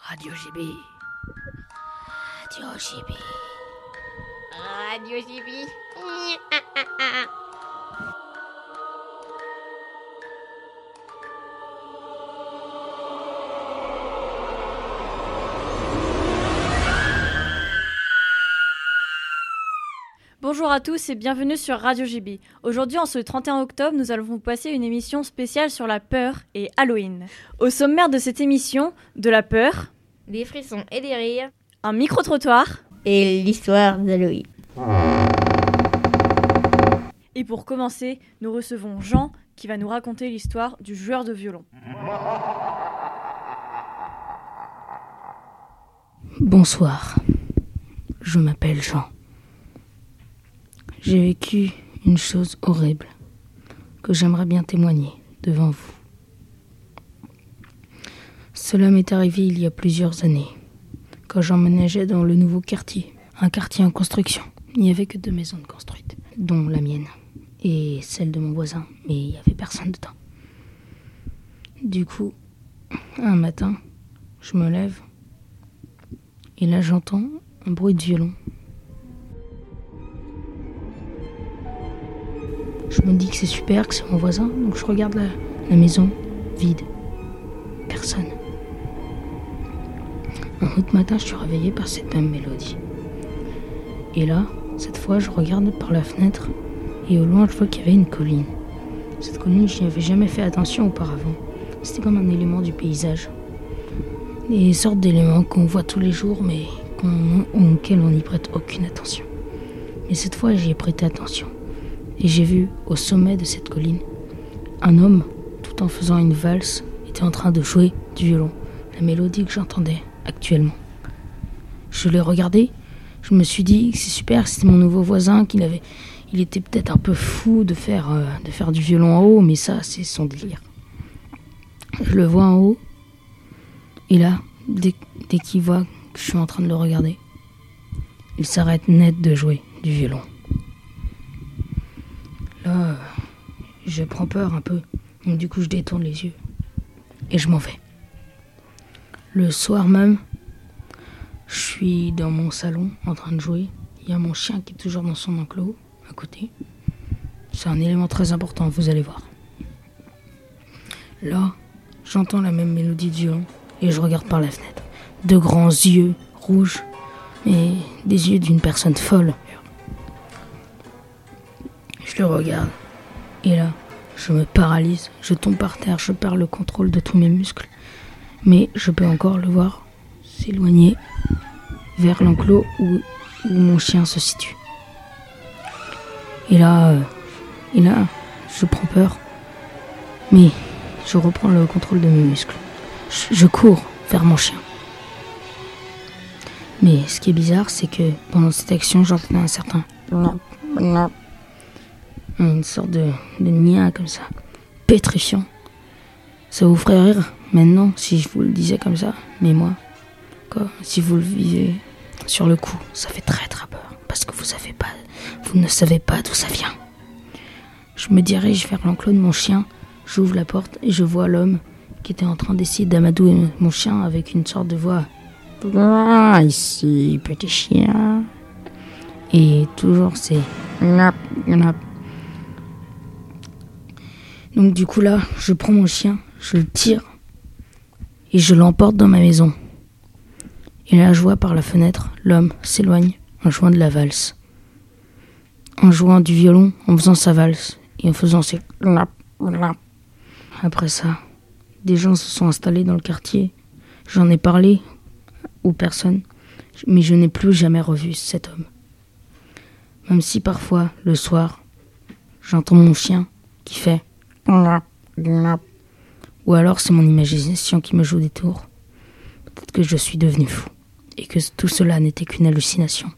Radio GB. Radio GB. Radio GB. Bonjour à tous et bienvenue sur Radio GB. Aujourd'hui, en ce 31 octobre, nous allons vous passer une émission spéciale sur la peur et Halloween. Au sommaire de cette émission, de la peur, des frissons et des rires, un micro-trottoir et l'histoire d'Halloween. Et pour commencer, nous recevons Jean qui va nous raconter l'histoire du joueur de violon. Bonsoir, je m'appelle Jean. J'ai vécu une chose horrible que j'aimerais bien témoigner devant vous. Cela m'est arrivé il y a plusieurs années, quand j'emménageais dans le nouveau quartier, un quartier en construction. Il n'y avait que deux maisons construites, dont la mienne et celle de mon voisin, mais il n'y avait personne dedans. Du coup, un matin, je me lève et là j'entends un bruit de violon Je me dis que c'est super, que c'est mon voisin, donc je regarde la, maison vide. Personne. Un autre matin, je suis réveillée par cette même mélodie. Et là, cette fois, je regarde par la fenêtre et au loin, je vois qu'il y avait une colline. Cette colline, je n'y avais jamais fait attention auparavant. C'était comme un élément du paysage. Des sortes d'éléments qu'on voit tous les jours, mais auxquels on n'y prête aucune attention. Et cette fois, j'y ai prêté attention et j'ai vu au sommet de cette colline un homme, tout en faisant une valse, était en train de jouer du violon, la mélodie que j'entendais actuellement. Je l'ai regardé, je me suis dit c'est super, c'était mon nouveau voisin, qu'il avait, il était peut-être un peu fou de faire, euh, de faire du violon en haut, mais ça, c'est son délire. Je le vois en haut, et là, dès, dès qu'il voit que je suis en train de le regarder, il s'arrête net de jouer du violon. Là, je prends peur un peu. Donc, du coup, je détourne les yeux. Et je m'en vais. Le soir même, je suis dans mon salon en train de jouer. Il y a mon chien qui est toujours dans son enclos à côté. C'est un élément très important, vous allez voir. Là, j'entends la même mélodie de violon et je regarde par la fenêtre. De grands yeux rouges et des yeux d'une personne folle je le regarde. Et là, je me paralyse, je tombe par terre, je perds le contrôle de tous mes muscles. Mais je peux encore le voir s'éloigner vers l'enclos où, mon chien se situe. Et là, euh, et là, je prends peur. Mais je reprends le contrôle de mes muscles. Je, je cours vers mon chien. Mais ce qui est bizarre, c'est que pendant cette action, j'entends un certain une sorte de, de comme ça, pétrifiant. Ça vous ferait rire? Maintenant si je vous le disais comme ça, mais moi, quoi, si vous le vivez sur le coup, ça fait très très peur parce que vous ne savez pas d'où ça vient. Je me dirige vers l'enclos de mon chien, j'ouvre la porte et je vois l'homme qui était en train d'essayer d'amadouer mon chien avec une sorte de voix. Ah, ici, petit chien. Et toujours c'est donc du coup là, je prends mon chien, je le tire et je l'emporte dans ma maison. Et là, je vois par la fenêtre l'homme s'éloigne en jouant de la valse. En jouant du violon, en faisant sa valse et en faisant ses Après ça, des gens se sont installés dans le quartier. J'en ai parlé aux personnes, mais je n'ai plus jamais revu cet homme. Même si parfois, le soir, j'entends mon chien qui fait ou alors c'est mon imagination qui me joue des tours. Peut-être que je suis devenu fou et que tout cela n'était qu'une hallucination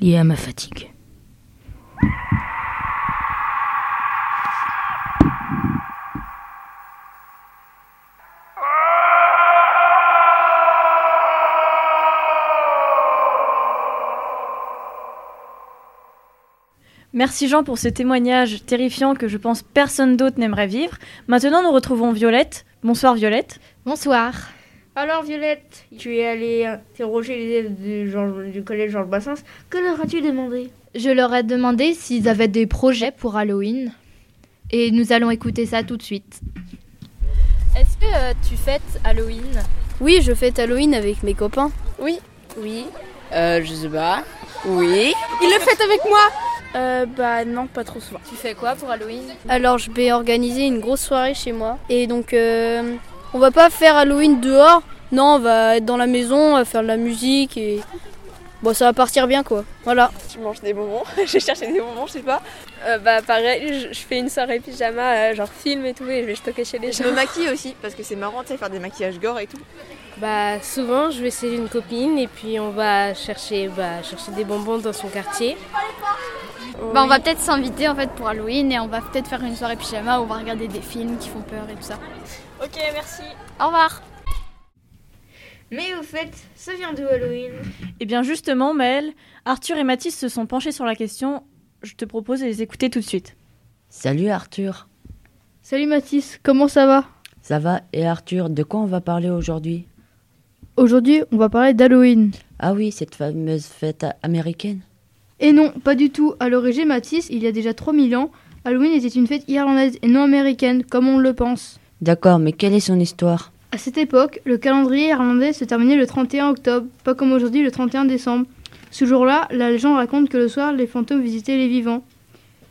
liée à ma fatigue. Merci Jean pour ce témoignage terrifiant que je pense personne d'autre n'aimerait vivre. Maintenant, nous retrouvons Violette. Bonsoir Violette. Bonsoir. Alors Violette, tu es allée interroger les élèves du, Georges- du collège Georges Bassins. Que leur as-tu demandé? Je leur ai demandé s'ils avaient des projets pour Halloween. Et nous allons écouter ça tout de suite. Est-ce que euh, tu fêtes Halloween? Oui, je fête Halloween avec mes copains. Oui. Oui. Euh, je sais pas. Oui. Il le fait avec moi Euh, bah non, pas trop souvent. Tu fais quoi pour Halloween Alors, je vais organiser une grosse soirée chez moi. Et donc, euh, on va pas faire Halloween dehors. Non, on va être dans la maison, on va faire de la musique et. Bon, ça va partir bien quoi. Voilà. Je mange des bonbons. J'ai cherché des bonbons, je sais pas. Euh, bah pareil, je, je fais une soirée pyjama, euh, genre film et tout, et je vais stocker chez les Je gens. me maquille aussi parce que c'est marrant, tu sais, faire des maquillages gore et tout. Bah souvent je vais chez une copine et puis on va chercher, bah, chercher des bonbons dans son quartier. Bah, on va peut-être s'inviter en fait pour Halloween et on va peut-être faire une soirée pyjama où on va regarder des films qui font peur et tout ça. Ok, merci. Au revoir. Mais au fait, ça vient d'où Halloween? Eh bien justement, Maëlle, Arthur et Mathis se sont penchés sur la question. Je te propose de les écouter tout de suite. Salut Arthur, Salut Mathis, comment ça va? Ça va Et Arthur, de quoi on va parler aujourd'hui? Aujourd'hui, on va parler d'Halloween. Ah oui, cette fameuse fête américaine Et non, pas du tout. À l'origine, Mathis, il y a déjà 3000 ans, Halloween était une fête irlandaise et non américaine, comme on le pense. D'accord, mais quelle est son histoire? À cette époque, le calendrier irlandais se terminait le 31 octobre, pas comme aujourd'hui le 31 décembre. Ce jour-là, la légende raconte que le soir, les fantômes visitaient les vivants.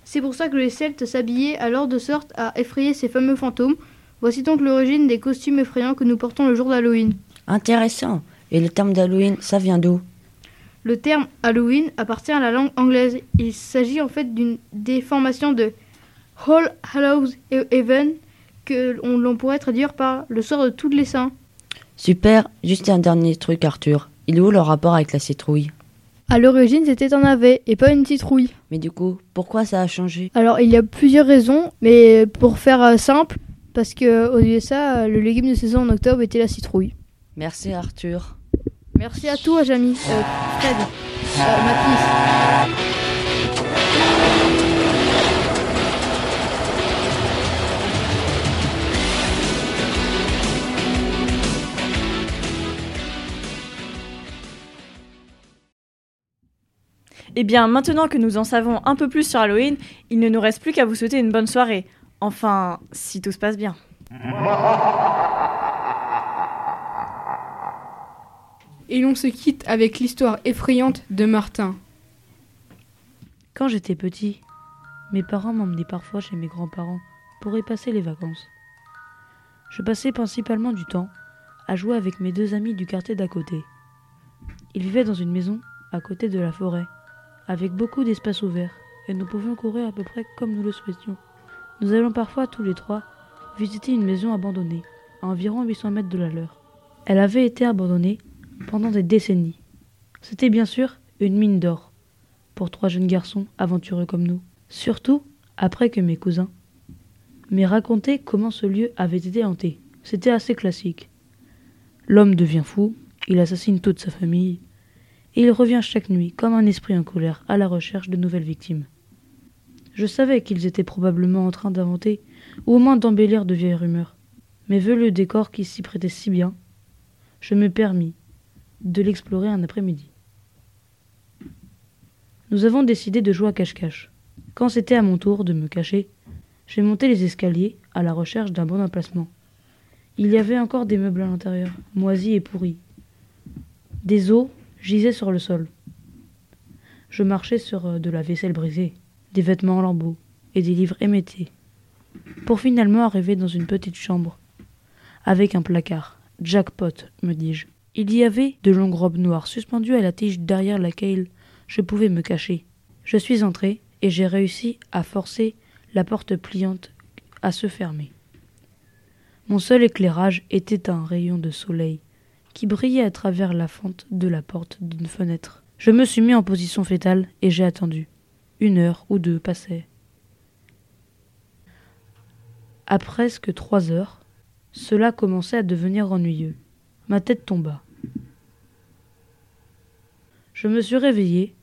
C'est pour ça que les Celtes s'habillaient alors de sorte à effrayer ces fameux fantômes. Voici donc l'origine des costumes effrayants que nous portons le jour d'Halloween. Intéressant. Et le terme d'Halloween, ça vient d'où? Le terme Halloween appartient à la langue anglaise. Il s'agit en fait d'une déformation de All Hallows Even que l'on pourrait traduire par le soir de tous les saints. Super, juste un dernier truc Arthur. Il est où le rapport avec la citrouille? À l'origine, c'était un navet et pas une citrouille. Mais du coup, pourquoi ça a changé? Alors, il y a plusieurs raisons, mais pour faire euh, simple, parce que aux USA, euh, le légume de saison en octobre était la citrouille. Merci Arthur. Merci à toi, Jamie. Euh, Fred. Euh, Mathis. Eh bien, maintenant que nous en savons un peu plus sur Halloween, il ne nous reste plus qu'à vous souhaiter une bonne soirée. Enfin, si tout se passe bien. Et l'on se quitte avec l'histoire effrayante de Martin. Quand j'étais petit, mes parents m'emmenaient parfois chez mes grands-parents pour y passer les vacances. Je passais principalement du temps à jouer avec mes deux amis du quartier d'à côté. Ils vivaient dans une maison à côté de la forêt, avec beaucoup d'espace ouvert, et nous pouvions courir à peu près comme nous le souhaitions. Nous allions parfois tous les trois visiter une maison abandonnée, à environ 800 mètres de la leur. Elle avait été abandonnée pendant des décennies. C'était bien sûr une mine d'or pour trois jeunes garçons aventureux comme nous. Surtout après que mes cousins m'aient raconté comment ce lieu avait été hanté. C'était assez classique. L'homme devient fou, il assassine toute sa famille, et il revient chaque nuit comme un esprit en colère à la recherche de nouvelles victimes. Je savais qu'ils étaient probablement en train d'inventer ou au moins d'embellir de vieilles rumeurs. Mais vu le décor qui s'y prêtait si bien, je me permis de l'explorer un après-midi. Nous avons décidé de jouer à cache-cache. Quand c'était à mon tour de me cacher, j'ai monté les escaliers à la recherche d'un bon emplacement. Il y avait encore des meubles à l'intérieur, moisis et pourris. Des os gisaient sur le sol. Je marchais sur euh, de la vaisselle brisée, des vêtements en lambeaux et des livres émétés, pour finalement arriver dans une petite chambre, avec un placard. Jackpot, me dis-je. Il y avait de longues robes noires suspendues à la tige derrière laquelle je pouvais me cacher. Je suis entré et j'ai réussi à forcer la porte pliante à se fermer. Mon seul éclairage était un rayon de soleil qui brillait à travers la fente de la porte d'une fenêtre. Je me suis mis en position fétale et j'ai attendu. Une heure ou deux passaient. À presque trois heures, cela commençait à devenir ennuyeux. Ma tête tomba. Je me suis réveillé.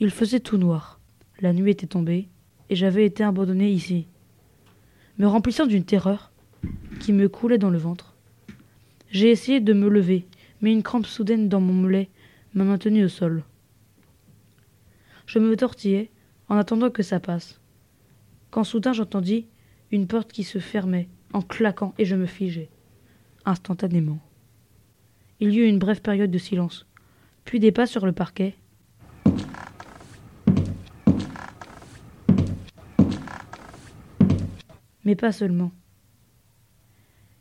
Il faisait tout noir. La nuit était tombée et j'avais été abandonné ici, me remplissant d'une terreur qui me coulait dans le ventre. J'ai essayé de me lever, mais une crampe soudaine dans mon mollet m'a maintenu au sol. Je me tortillais en attendant que ça passe. Quand soudain j'entendis une porte qui se fermait en claquant et je me figeai, instantanément. Il y eut une brève période de silence, puis des pas sur le parquet. Mais pas seulement.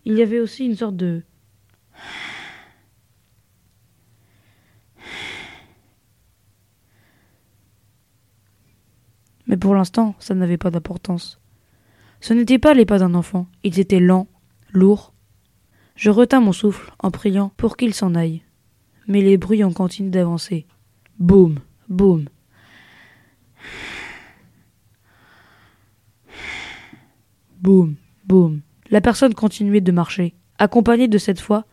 Il y avait aussi une sorte de Mais pour l'instant, ça n'avait pas d'importance. Ce n'étaient pas les pas d'un enfant, ils étaient lents, lourds. Je retins mon souffle en priant pour qu'il s'en aille. Mais les bruits ont continué d'avancer. Boum, boum. Boum, boum. La personne continuait de marcher, accompagnée de cette fois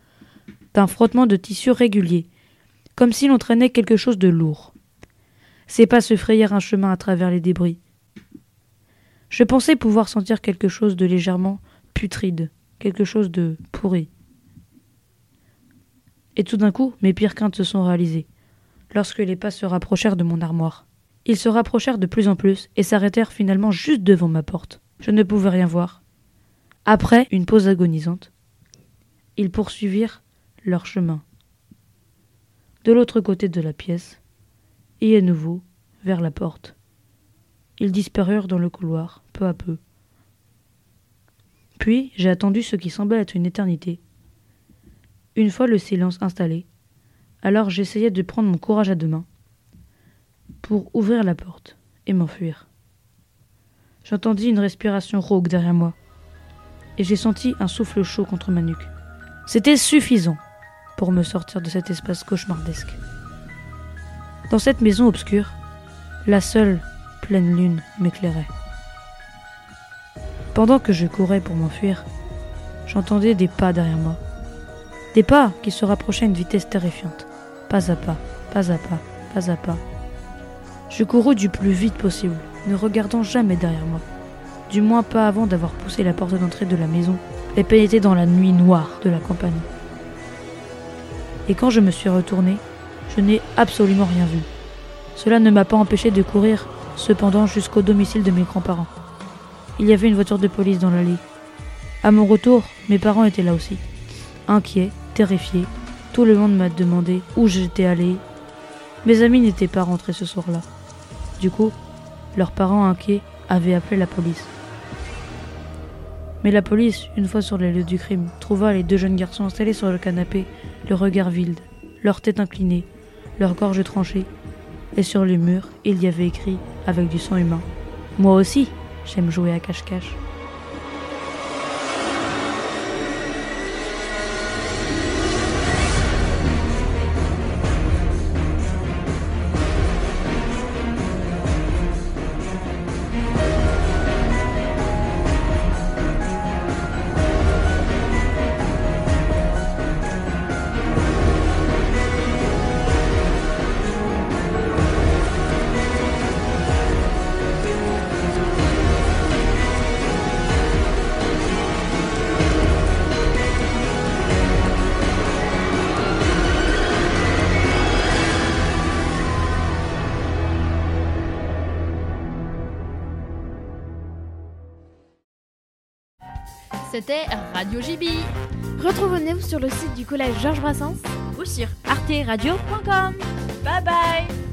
d'un frottement de tissu régulier, comme si l'on traînait quelque chose de lourd. Ses pas se frayèrent un chemin à travers les débris. Je pensais pouvoir sentir quelque chose de légèrement putride, quelque chose de pourri. Et tout d'un coup, mes pires craintes se sont réalisées, lorsque les pas se rapprochèrent de mon armoire. Ils se rapprochèrent de plus en plus et s'arrêtèrent finalement juste devant ma porte. Je ne pouvais rien voir. Après une pause agonisante, ils poursuivirent leur chemin. De l'autre côté de la pièce, et à nouveau vers la porte. Ils disparurent dans le couloir, peu à peu. Puis j'ai attendu ce qui semblait être une éternité. Une fois le silence installé, alors j'essayai de prendre mon courage à deux mains pour ouvrir la porte et m'enfuir. J'entendis une respiration rauque derrière moi et j'ai senti un souffle chaud contre ma nuque. C'était suffisant pour me sortir de cet espace cauchemardesque. Dans cette maison obscure, la seule pleine lune m'éclairait. Pendant que je courais pour m'enfuir, j'entendais des pas derrière moi. Des pas qui se rapprochaient à une vitesse terrifiante. Pas à pas, pas à pas, pas à pas. Je courus du plus vite possible, ne regardant jamais derrière moi. Du moins pas avant d'avoir poussé la porte d'entrée de la maison et pénétré dans la nuit noire de la campagne. Et quand je me suis retourné, je n'ai absolument rien vu. Cela ne m'a pas empêché de courir, cependant, jusqu'au domicile de mes grands-parents. Il y avait une voiture de police dans l'allée. À mon retour, mes parents étaient là aussi. Inquiets, terrifiés, tout le monde m'a demandé où j'étais allé. Mes amis n'étaient pas rentrés ce soir-là. Du coup, leurs parents inquiets avaient appelé la police. Mais la police, une fois sur les lieux du crime, trouva les deux jeunes garçons installés sur le canapé, le regard vide, leur tête inclinée, leur gorge tranchée, et sur les murs, il y avait écrit, avec du sang humain, Moi aussi, j'aime jouer à cache-cache. C'était Radio JB. Retrouvez-nous sur le site du collège Georges Brassens ou sur arteradio.com. Bye bye